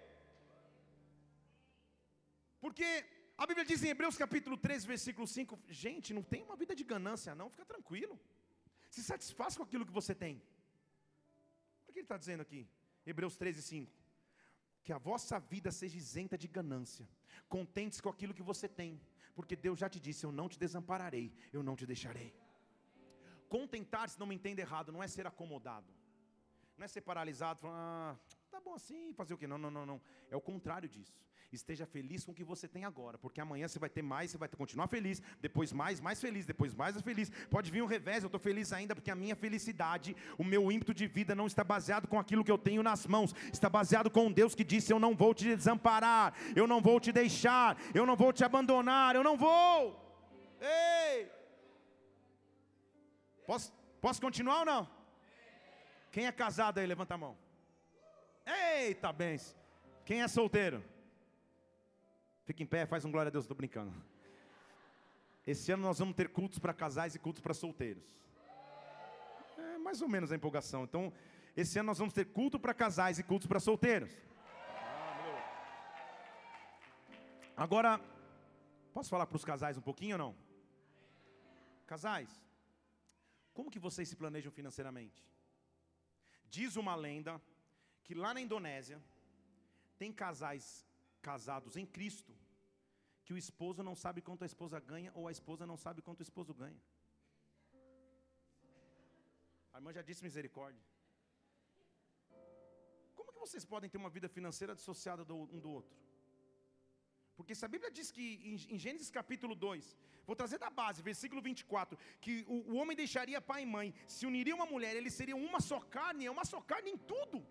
Porque a Bíblia diz em Hebreus capítulo 13, versículo 5: gente, não tem uma vida de ganância, não, fica tranquilo. Se satisfaça com aquilo que você tem. O que ele está dizendo aqui? Hebreus 13, 5. Que a vossa vida seja isenta de ganância Contente-se com aquilo que você tem, porque Deus já te disse: Eu não te desampararei, eu não te deixarei. Contentar-se, não me entenda errado, não é ser acomodado, não é ser paralisado, falar, ah, bom assim, fazer o quê? Não, não, não, não. É o contrário disso. Esteja feliz com o que você tem agora, porque amanhã você vai ter mais, você vai continuar feliz, depois mais, mais feliz, depois mais feliz. Pode vir um revés, eu estou feliz ainda, porque a minha felicidade, o meu ímpeto de vida não está baseado com aquilo que eu tenho nas mãos, está baseado com Deus que disse: Eu não vou te desamparar, eu não vou te deixar, eu não vou te abandonar, eu não vou. Ei! Posso, posso continuar ou não? Quem é casado aí, levanta a mão. Eita, bens. Quem é solteiro? Fica em pé, faz um glória a Deus, estou brincando. Esse ano nós vamos ter cultos para casais e cultos para solteiros. É mais ou menos a empolgação. Então, esse ano nós vamos ter culto para casais e cultos para solteiros. Agora, posso falar para os casais um pouquinho ou não? Casais, como que vocês se planejam financeiramente? Diz uma lenda que lá na Indonésia tem casais casados em Cristo, que o esposo não sabe quanto a esposa ganha ou a esposa não sabe quanto o esposo ganha. A irmã já disse misericórdia. Como que vocês podem ter uma vida financeira dissociada do, um do outro? Porque se a Bíblia diz que em, Gênesis capítulo 2, vou trazer da base, versículo 24, que o, o homem deixaria pai e mãe, se uniria uma mulher, eles seriam uma só carne, é uma só carne em tudo.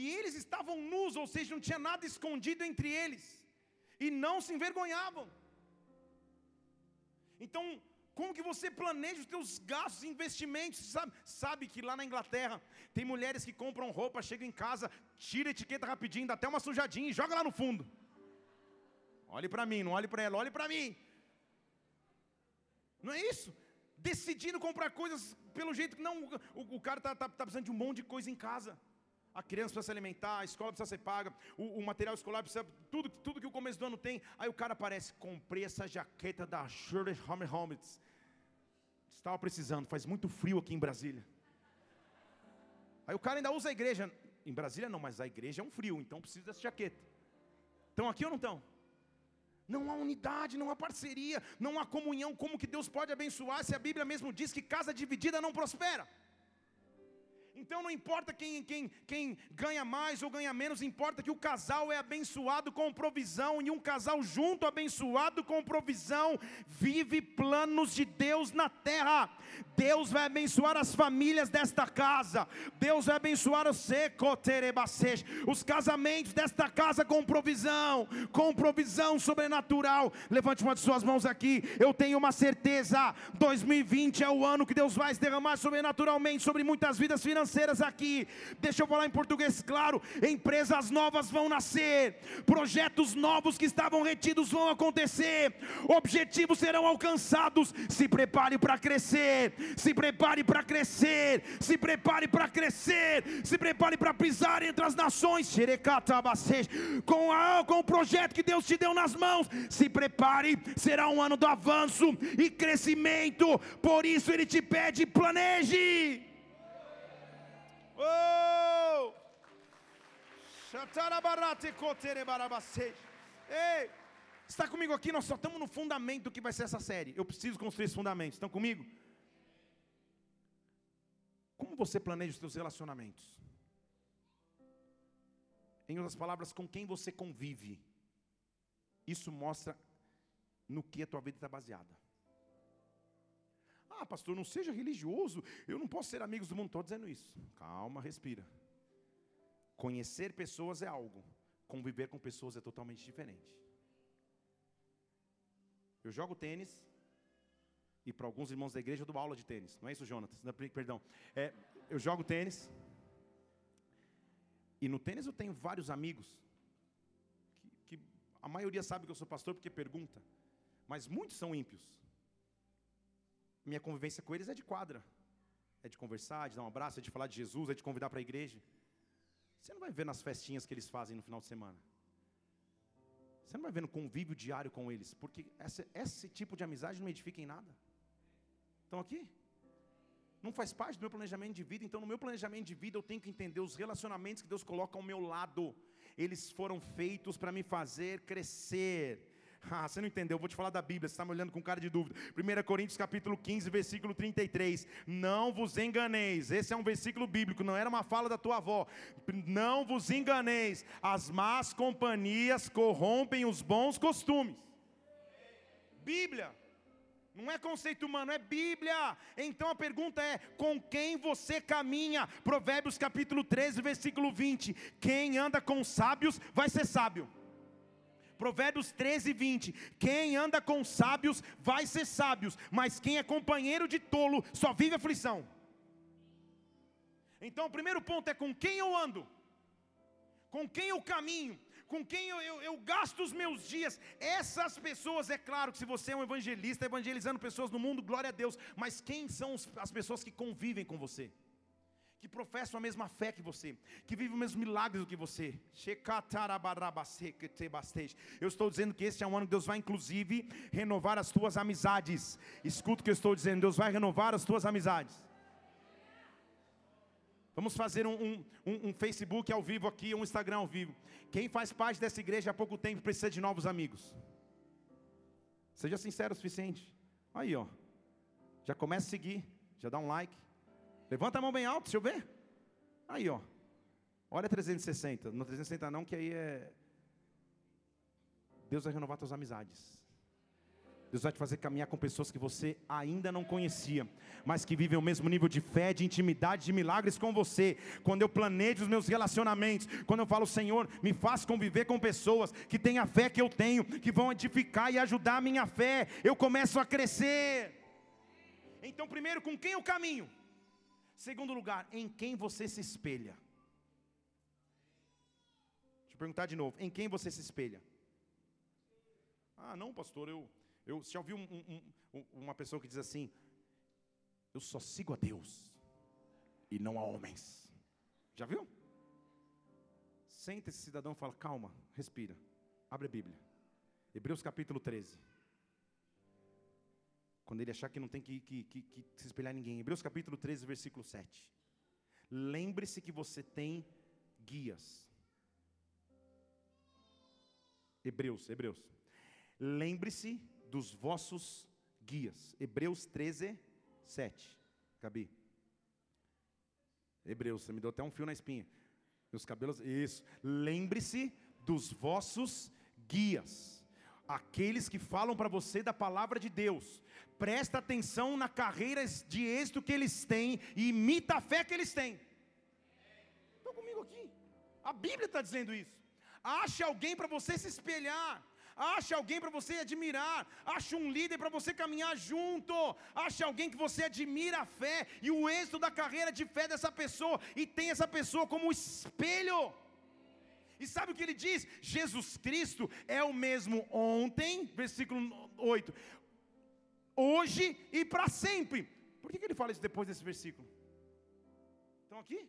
E eles estavam nus, ou seja, não tinha nada escondido entre eles, e não se envergonhavam. Então, como que você planeja os seus gastos, investimentos? Sabe, sabe que lá na Inglaterra tem mulheres que compram roupa, chegam em casa, tira a etiqueta rapidinho, dá até uma sujadinha e joga lá no fundo. Olhe para mim, não olhe para ela, olhe para mim. Não é isso? Decidindo comprar coisas pelo jeito que não. O, o cara está tá, tá precisando de um monte de coisa em casa. A criança precisa se alimentar, a escola precisa ser paga, o, o, material escolar precisa. Tudo, tudo que o começo do ano tem. Aí o cara aparece, comprei essa jaqueta da Shirley Homer Holmes. Estava precisando, faz muito frio aqui em Brasília. Aí o cara ainda usa a igreja. Em Brasília não, mas a igreja é um frio, então precisa dessa jaqueta. Estão aqui ou não estão? Não há unidade, não há parceria, não há comunhão. Como que Deus pode abençoar se a Bíblia mesmo diz que casa dividida não prospera? Então não importa quem, quem, quem ganha mais ou ganha menos, importa que o casal é abençoado com provisão, e um casal junto, abençoado com provisão, vive planos de Deus na terra. Deus vai abençoar as famílias desta casa, Deus vai abençoar os os casamentos desta casa com provisão, com provisão sobrenatural. Levante uma de suas mãos aqui, eu tenho uma certeza: 2020 é o ano que Deus vai derramar sobrenaturalmente sobre muitas vidas financeiras financeiras aqui. Deixa eu falar em português claro: empresas novas vão nascer, projetos novos que estavam retidos vão acontecer, objetivos serão alcançados. Se prepare para crescer, se prepare para crescer, se prepare para crescer, se prepare para pisar entre as nações. Com, a, com o projeto que Deus te deu nas mãos, se prepare, será um ano do avanço e crescimento. Por isso Ele te pede: planeje. Oh! Ei! Está comigo aqui? Nós só estamos no fundamento que vai ser essa série. Eu preciso construir esse fundamento. Estão comigo? Como você planeja os seus relacionamentos? Em outras palavras, com quem você convive. Isso mostra no que a tua vida está baseada. Ah, pastor, não seja religioso, eu não posso ser amigos do mundo. Estou dizendo isso. Calma, respira. Conhecer pessoas é algo, conviver com pessoas é totalmente diferente. Eu jogo tênis, e para alguns irmãos da igreja eu dou aula de tênis. Não é isso, Jonatas? Não, perdão. É, eu jogo tênis, e no tênis eu tenho vários amigos, que, que a maioria sabe que eu sou pastor porque pergunta, mas muitos são ímpios. Minha convivência com eles é de quadra. É de conversar, de dar um abraço, é de falar de Jesus, é de convidar para a igreja. Você não vai ver nas festinhas que eles fazem no final de semana. Você não vai ver no convívio diário com eles, porque essa, esse tipo de amizade não edifica em nada. Estão aqui? Não faz parte do meu planejamento de vida, então no meu planejamento de vida eu tenho que entender os relacionamentos que Deus coloca ao meu lado. Eles foram feitos para me fazer crescer. Ah, você não entendeu, eu vou te falar da Bíblia, você está me olhando com cara de dúvida. 1 Coríntios capítulo 15, versículo 33. Não vos enganeis. Esse é um versículo bíblico, não era uma fala da tua avó. Não vos enganeis. As más companhias corrompem os bons costumes. Bíblia. Não é conceito humano, é Bíblia. Então a pergunta é: com quem você caminha? Provérbios capítulo 13, versículo 20. Quem anda com sábios vai ser sábio. Provérbios 13, 20. Quem anda com sábios vai ser sábios, mas quem é companheiro de tolo só vive aflição. Então, o primeiro ponto é com quem eu ando, com quem eu caminho, com quem eu, eu, eu, gasto os meus dias. Essas pessoas, é claro que se você é um evangelista, evangelizando pessoas no mundo, glória a Deus, mas quem são as pessoas que convivem com você? Que professam a mesma fé que você, que vivem os mesmos milagres do que você. Eu estou dizendo que esse é um ano que Deus vai, inclusive, renovar as tuas amizades. Escuta o que eu estou dizendo: Deus vai renovar as tuas amizades. Vamos fazer um, um, um, um Facebook ao vivo aqui, um Instagram ao vivo. Quem faz parte dessa igreja há pouco tempo precisa de novos amigos. Seja sincero o suficiente. Aí, ó. Já começa a seguir, já dá um like. Levanta a mão bem alto, deixa eu ver. Aí, ó. Olha 360. No 360 não, que aí é. Deus vai renovar suas amizades. Deus vai te fazer caminhar com pessoas que você ainda não conhecia, mas que vivem o mesmo nível de fé, de intimidade, de milagres com você. Quando eu planejo os meus relacionamentos, quando eu falo, Senhor, me faz conviver com pessoas que têm a fé que eu tenho, que vão edificar e ajudar a minha fé, eu começo a crescer. Então, primeiro, com quem eu caminho? Segundo lugar, em quem você se espelha? Deixa eu perguntar de novo: em quem você se espelha? Ah, não, pastor, eu eu já ouvi um, um, um, uma pessoa que diz assim: Eu só sigo a Deus e não a homens. Já viu? Senta esse cidadão e fala: Calma, respira. Abre a Bíblia. Hebreus capítulo 13. Quando ele achar que não tem que, que, que, que se espelhar em ninguém. Hebreus capítulo 13, versículo 7. Lembre-se que você tem guias. Hebreus, Hebreus. Lembre-se dos vossos guias. Hebreus 13, 7. Gabi. Hebreus, você me deu até um fio na espinha. Meus cabelos, isso. Lembre-se dos vossos guias. Aqueles que falam para você da palavra de Deus. Presta atenção na carreira de êxito que eles têm e imita a fé que eles têm. Estão comigo aqui? A Bíblia está dizendo isso. Ache alguém para você se espelhar. Ache alguém para você admirar. Ache um líder para você caminhar junto. Ache alguém que você admira a fé e o êxito da carreira de fé dessa pessoa e tem essa pessoa como espelho. E sabe o que ele diz? Jesus Cristo é o mesmo ontem, versículo 8, hoje e para sempre. Por que, que ele fala isso depois desse versículo? Estão aqui?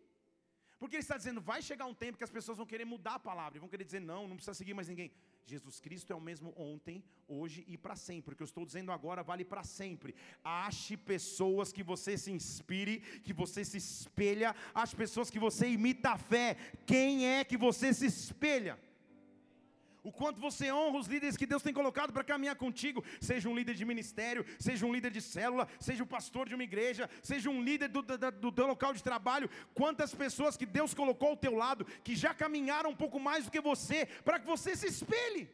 Porque ele está dizendo, vai chegar um tempo que as pessoas vão querer mudar a palavra, vão querer dizer, não, não precisa seguir mais ninguém. Jesus Cristo é o mesmo ontem, hoje e para sempre. O que eu estou dizendo agora vale para sempre. Ache pessoas que você se inspire, que você se espelha, ache pessoas que você imita a fé. Quem é que você se espelha? O quanto você honra os líderes que Deus tem colocado para caminhar contigo, seja um líder de ministério, seja um líder de célula, seja um pastor de uma igreja, seja um líder do, do, do, do local de trabalho, quantas pessoas que Deus colocou ao teu lado, que já caminharam um pouco mais do que você, para que você se espelhe.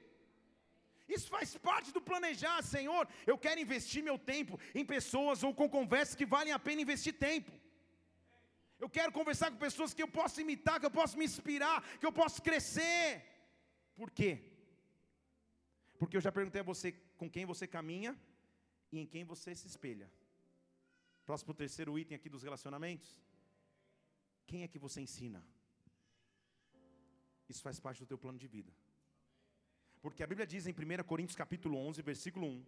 Isso faz parte do planejar, Senhor. Eu quero investir meu tempo em pessoas ou com conversas que valem a pena investir tempo. Eu quero conversar com pessoas que eu posso imitar, que eu posso me inspirar, que eu posso crescer. Por quê? Porque eu já perguntei a você com quem você caminha e em quem você se espelha. Próximo terceiro item aqui dos relacionamentos. Quem é que você ensina? Isso faz parte do teu plano de vida. Porque a Bíblia diz em 1 Coríntios capítulo 11, versículo 1,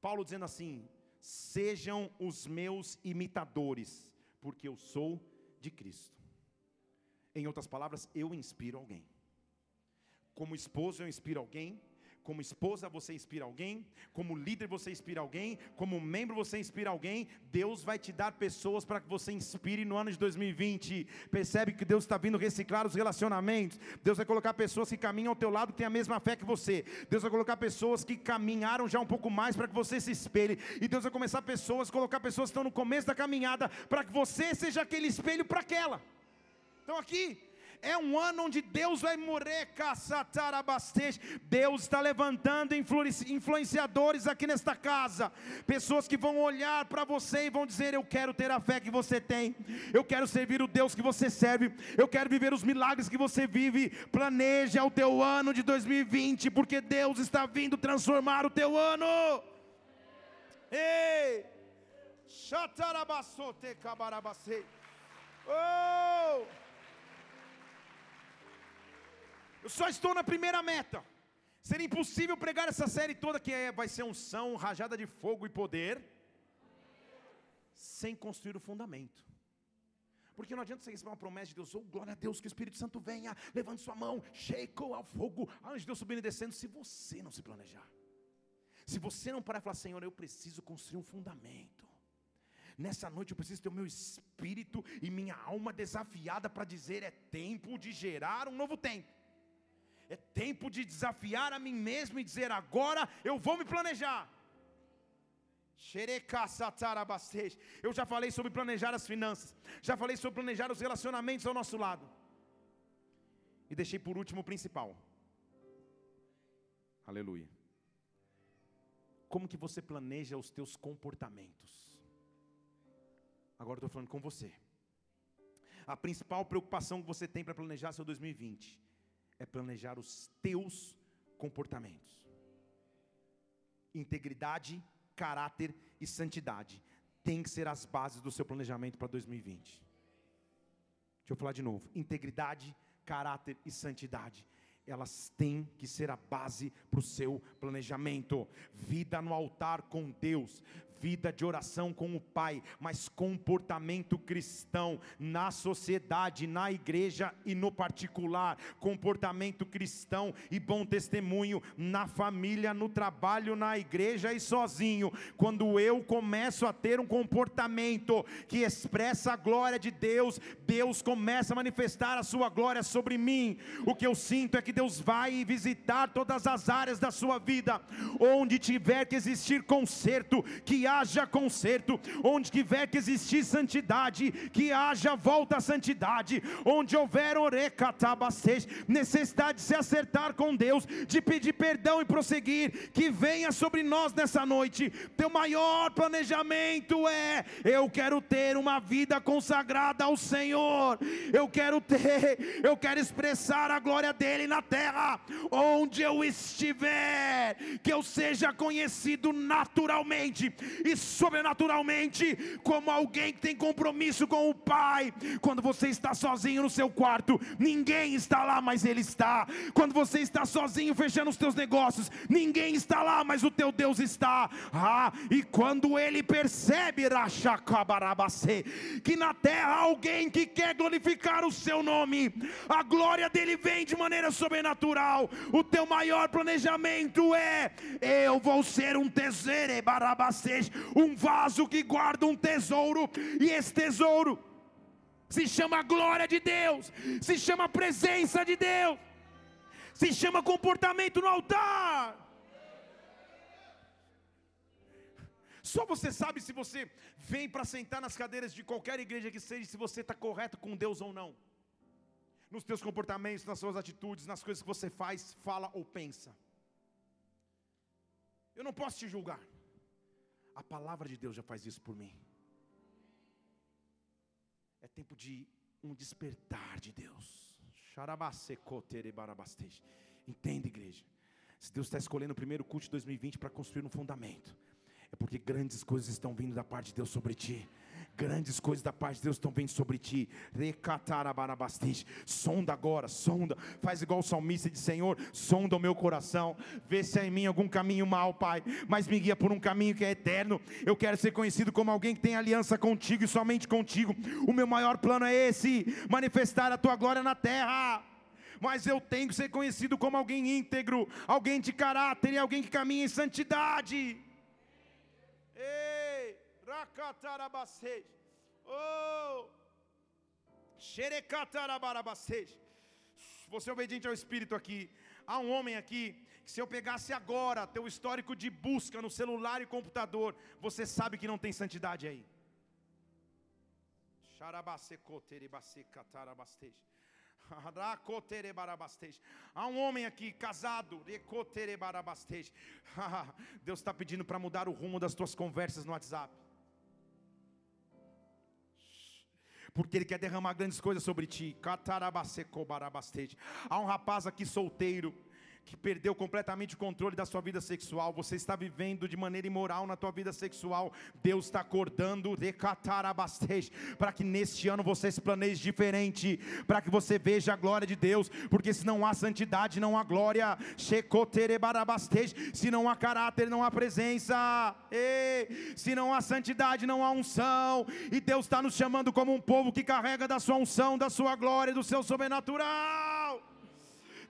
Paulo dizendo assim: "Sejam os meus imitadores, porque eu sou de Cristo." Em outras palavras, eu inspiro alguém. Como esposo, eu inspiro alguém. Como esposa, você inspira alguém. Como líder, você inspira alguém. Como membro, você inspira alguém. Deus vai te dar pessoas para que você inspire no ano de 2020. Percebe que Deus está vindo reciclar os relacionamentos. Deus vai colocar pessoas que caminham ao teu lado, que têm a mesma fé que você. Deus vai colocar pessoas que caminharam já um pouco mais para que você se espelhe. E Deus vai começar pessoas, colocar pessoas que estão no começo da caminhada, para que você seja aquele espelho para aquela. Então aqui, é um ano onde Deus vai Deus está levantando influenciadores aqui nesta casa, pessoas que vão olhar para você e vão dizer: Eu quero ter a fé que você tem, eu quero servir o Deus que você serve, eu quero viver os milagres que você vive. Planeja o teu ano de 2020, porque Deus está vindo transformar o teu ano. Ei! Oh! Eu só estou na primeira meta. Seria impossível pregar essa série toda que é, vai ser unção, rajada de fogo e poder, sem construir o fundamento. Porque não adianta você receber uma promessa de Deus, oh glória a Deus, que o Espírito Santo venha, levante sua mão, shake ao fogo, anjo de Deus subindo e descendo, se você não se planejar. Se você não parar e falar, Senhor, eu preciso construir um fundamento. Nessa noite eu preciso ter o meu espírito e minha alma desafiada para dizer: é tempo de gerar um novo tempo. É tempo de desafiar a mim mesmo e dizer: agora eu vou me planejar. Eu já falei sobre planejar as finanças, já falei sobre planejar os relacionamentos ao nosso lado. E deixei por último o principal. Aleluia. Como que você planeja os teus comportamentos? Agora estou falando com você. A principal preocupação que você tem para planejar seu 2020 é planejar os teus comportamentos. Integridade, caráter e santidade tem que ser as bases do seu planejamento para 2020. Deixa eu falar de novo. Integridade, caráter e santidade elas têm que ser a base para o seu planejamento. Vida no altar com Deus, vida de oração com o Pai, mas comportamento cristão na sociedade, na igreja e no particular, comportamento cristão e bom testemunho na família, no trabalho, na igreja e sozinho. Quando eu começo a ter um comportamento que expressa a glória de Deus, Deus começa a manifestar a sua glória sobre mim. O que eu sinto é que Deus vai visitar todas as áreas da sua vida, onde tiver que existir conserto, que haja conserto, onde tiver que existir santidade, que haja volta à santidade, onde houver orecatabastej, necessidade de se acertar com Deus, de pedir perdão e prosseguir, que venha sobre nós nessa noite. Teu maior planejamento é: eu quero ter uma vida consagrada ao Senhor, eu quero ter, eu quero expressar a glória dele na terra, onde eu estiver, que eu seja conhecido naturalmente e sobrenaturalmente, como alguém que tem compromisso com o Pai. Quando você está sozinho no seu quarto, ninguém está lá, mas Ele está. Quando você está sozinho fechando os teus negócios, ninguém está lá, mas o teu Deus está. Ah, e quando Ele percebe, que na terra há alguém que quer glorificar o seu nome, a glória dele vem de maneira sobrenatural. O teu maior planejamento é: eu vou ser um tesouro, um vaso que guarda um tesouro, e esse tesouro se chama glória de Deus, se chama presença de Deus, se chama comportamento no altar. Só você sabe se você vem para sentar nas cadeiras de qualquer igreja que seja, se você está correto com Deus ou não. Nos teus comportamentos, nas suas atitudes, nas coisas que você faz, fala ou pensa. Eu não posso te julgar. A palavra de Deus já faz isso por mim. É tempo de um despertar de Deus. Entende, igreja? Se Deus está escolhendo o primeiro culto de 2020 para construir um fundamento, é porque grandes coisas estão vindo da parte de Deus sobre ti. Grandes coisas da parte de Deus estão vindo sobre ti. Sonda agora, sonda. Faz igual o salmista de Senhor, sonda o meu coração. Vê se há em mim algum caminho mal, Pai. Mas me guia por um caminho que é eterno. Eu quero ser conhecido como alguém que tem aliança contigo e somente contigo. O meu maior plano é esse: manifestar a tua glória na terra mas eu tenho que ser conhecido como alguém íntegro, alguém de caráter e alguém que caminha em santidade. Ei. Oh. Você é obediente ao Espírito aqui. Há um homem aqui que se eu pegasse agora teu histórico de busca no celular e computador, você sabe que não tem santidade aí. Há um homem aqui casado. Deus está pedindo para mudar o rumo das tuas conversas no WhatsApp. Porque Ele quer derramar grandes coisas sobre ti. Há um rapaz aqui solteiro que perdeu completamente o controle da sua vida sexual, você está vivendo de maneira imoral na tua vida sexual, Deus está acordando para que neste ano você se planeje diferente, para que você veja a glória de Deus, porque se não há santidade, não há glória, se não há caráter, não há presença, se não há santidade, não há unção, e Deus está nos chamando como um povo que carrega da sua unção, da sua glória, do seu sobrenatural.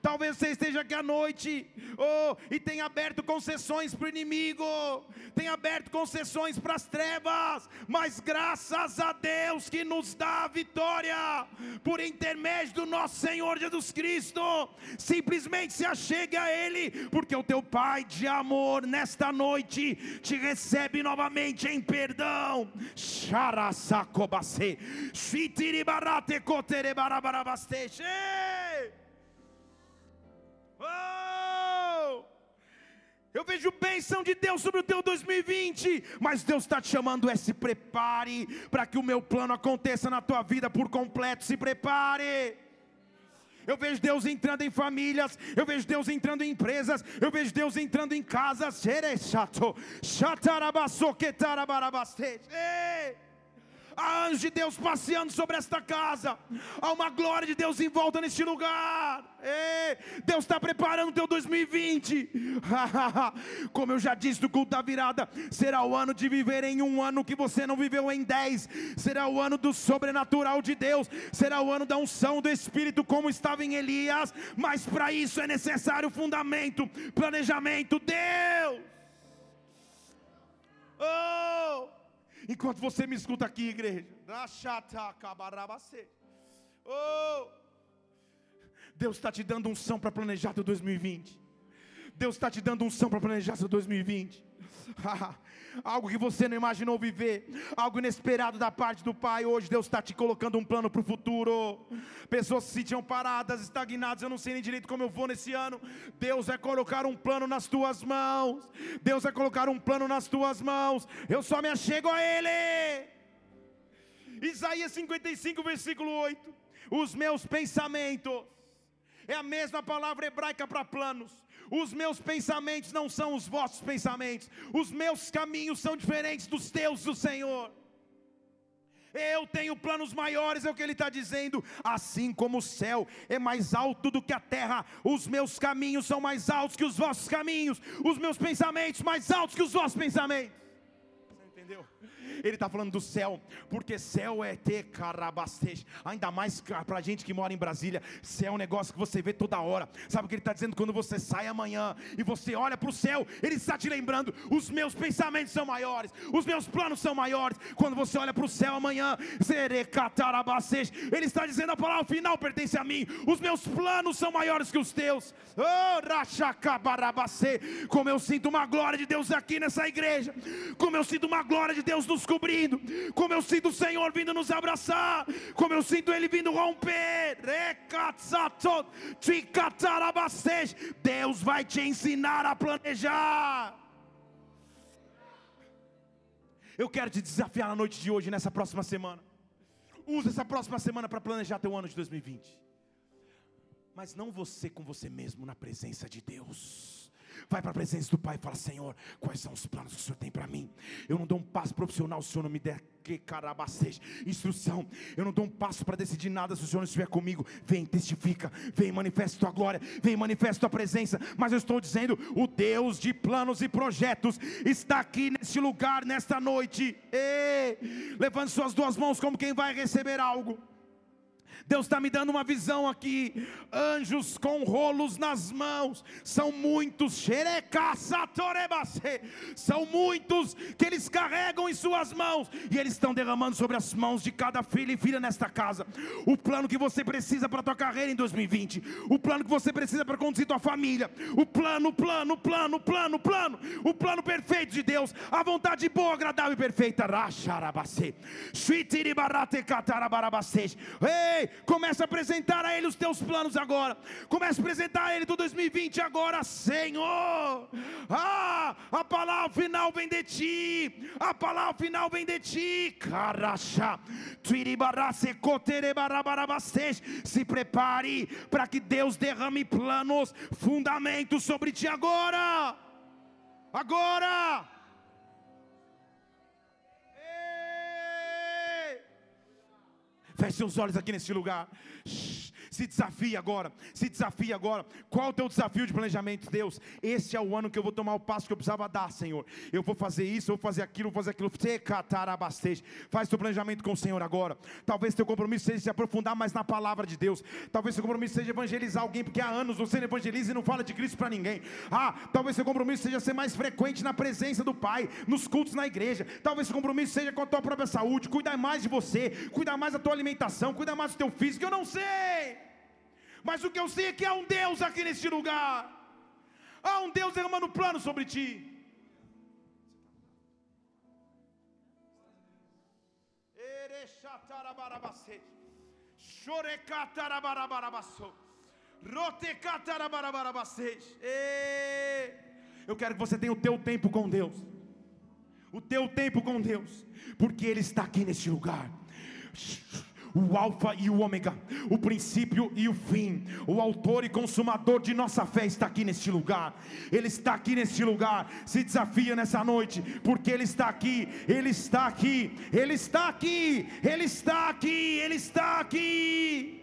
Talvez você esteja aqui à noite oh, e tenha aberto concessões para o inimigo, tenha aberto concessões para as trevas, mas graças a Deus que nos dá a vitória por intermédio do nosso Senhor Jesus Cristo. Simplesmente se achegue a Ele, porque o teu Pai de amor nesta noite te recebe novamente em perdão. Charasakobase, Shitiribarate Koterebarabarabasteixe. Oh! Eu vejo bênção de Deus sobre o teu 2020, mas Deus está te chamando é se prepare para que o meu plano aconteça na tua vida por completo. Se prepare. Eu vejo Deus entrando em famílias, eu vejo Deus entrando em empresas, eu vejo Deus entrando em casas. Ei! Há anjos de Deus passeando sobre esta casa, há uma glória de Deus em volta neste lugar. Ei, Deus está preparando o teu 2020. Como eu já disse do culto da virada, será o ano de viver em um ano que você não viveu em dez, será o ano do sobrenatural de Deus, será o ano da unção do Espírito, como estava em Elias, mas para isso é necessário fundamento, planejamento. Deus. Oh! Enquanto você me escuta aqui, igreja. Oh, Deus está te dando unção para planejar teu 2020. Deus está te dando unção para planejar seu 2020. algo que você não imaginou viver, algo inesperado da parte do Pai. Hoje Deus está te colocando um plano para o futuro. Pessoas se sentiam paradas, estagnadas. Eu não sei nem direito como eu vou nesse ano. Deus vai colocar um plano nas tuas mãos. Deus vai colocar um plano nas tuas mãos. Eu só me achego a Ele. Isaías 55, versículo 8. Os meus pensamentos é a mesma palavra hebraica para planos os meus pensamentos não são os vossos pensamentos, os meus caminhos são diferentes dos teus, do Senhor. Eu tenho planos maiores, é o que ele está dizendo. Assim como o céu é mais alto do que a terra, os meus caminhos são mais altos que os vossos caminhos, os meus pensamentos mais altos que os vossos pensamentos. Você entendeu? Ele está falando do céu, porque céu é ter carabastej. Ainda mais para gente que mora em Brasília, céu é um negócio que você vê toda hora. Sabe o que ele está dizendo? Quando você sai amanhã e você olha para o céu, ele está te lembrando: os meus pensamentos são maiores, os meus planos são maiores. Quando você olha para o céu amanhã, ele está dizendo: a palavra final pertence a mim, os meus planos são maiores que os teus. Oh, como eu sinto uma glória de Deus aqui nessa igreja, como eu sinto uma glória de Deus nos como eu sinto o Senhor vindo nos abraçar, como eu sinto Ele vindo romper. Deus vai te ensinar a planejar. Eu quero te desafiar na noite de hoje, nessa próxima semana. Use essa próxima semana para planejar teu ano de 2020. Mas não você com você mesmo na presença de Deus. Vai para a presença do Pai e fala: Senhor, quais são os planos que o Senhor tem para mim? Eu não dou um passo profissional se o Senhor não me der que carabaceja, instrução. Eu não dou um passo para decidir nada se o Senhor não estiver comigo. Vem, testifica, vem, manifesta tua glória, vem, manifesta tua presença. Mas eu estou dizendo: o Deus de planos e projetos está aqui neste lugar, nesta noite. E, levante suas duas mãos como quem vai receber algo. Deus está me dando uma visão aqui. Anjos com rolos nas mãos, são muitos, são muitos que eles carregam em suas mãos. E eles estão derramando sobre as mãos de cada filho e filha nesta casa. O plano que você precisa para a tua carreira em 2020, o plano que você precisa para conduzir tua família, o plano, o plano, o plano, o plano, o plano, o plano perfeito de Deus, a vontade boa, agradável e perfeita. Ei, Começa a apresentar a Ele os teus planos agora. Começa a apresentar a Ele do 2020 agora, Senhor. Ah, a palavra final vem de ti. A palavra final vem de ti. Caracha. Se prepare para que Deus derrame planos, fundamentos sobre ti agora. Agora. Feche seus olhos aqui nesse lugar. Se desafia agora, se desafia agora. Qual é o teu desafio de planejamento, Deus? Esse é o ano que eu vou tomar o passo que eu precisava dar, Senhor. Eu vou fazer isso, eu vou fazer aquilo, vou fazer aquilo. Faz teu planejamento com o Senhor agora. Talvez teu compromisso seja se aprofundar mais na palavra de Deus. Talvez seu compromisso seja evangelizar alguém, porque há anos você não evangeliza e não fala de Cristo para ninguém. Ah, talvez seu compromisso seja ser mais frequente na presença do Pai, nos cultos na igreja. Talvez seu compromisso seja com a tua própria saúde, cuidar mais de você, cuidar mais da tua alimentação, cuidar mais do teu físico. Eu não sei. Mas o que eu sei é que há um Deus aqui neste lugar. Há um Deus derramando plano sobre ti. Eu quero que você tenha o teu tempo com Deus. O teu tempo com Deus, porque Ele está aqui neste lugar o Alfa e o Ômega, o princípio e o fim, o autor e consumador de nossa fé está aqui neste lugar. Ele está aqui neste lugar. Se desafia nessa noite, porque Ele está aqui, Ele está aqui, Ele está aqui, Ele está aqui, Ele está aqui.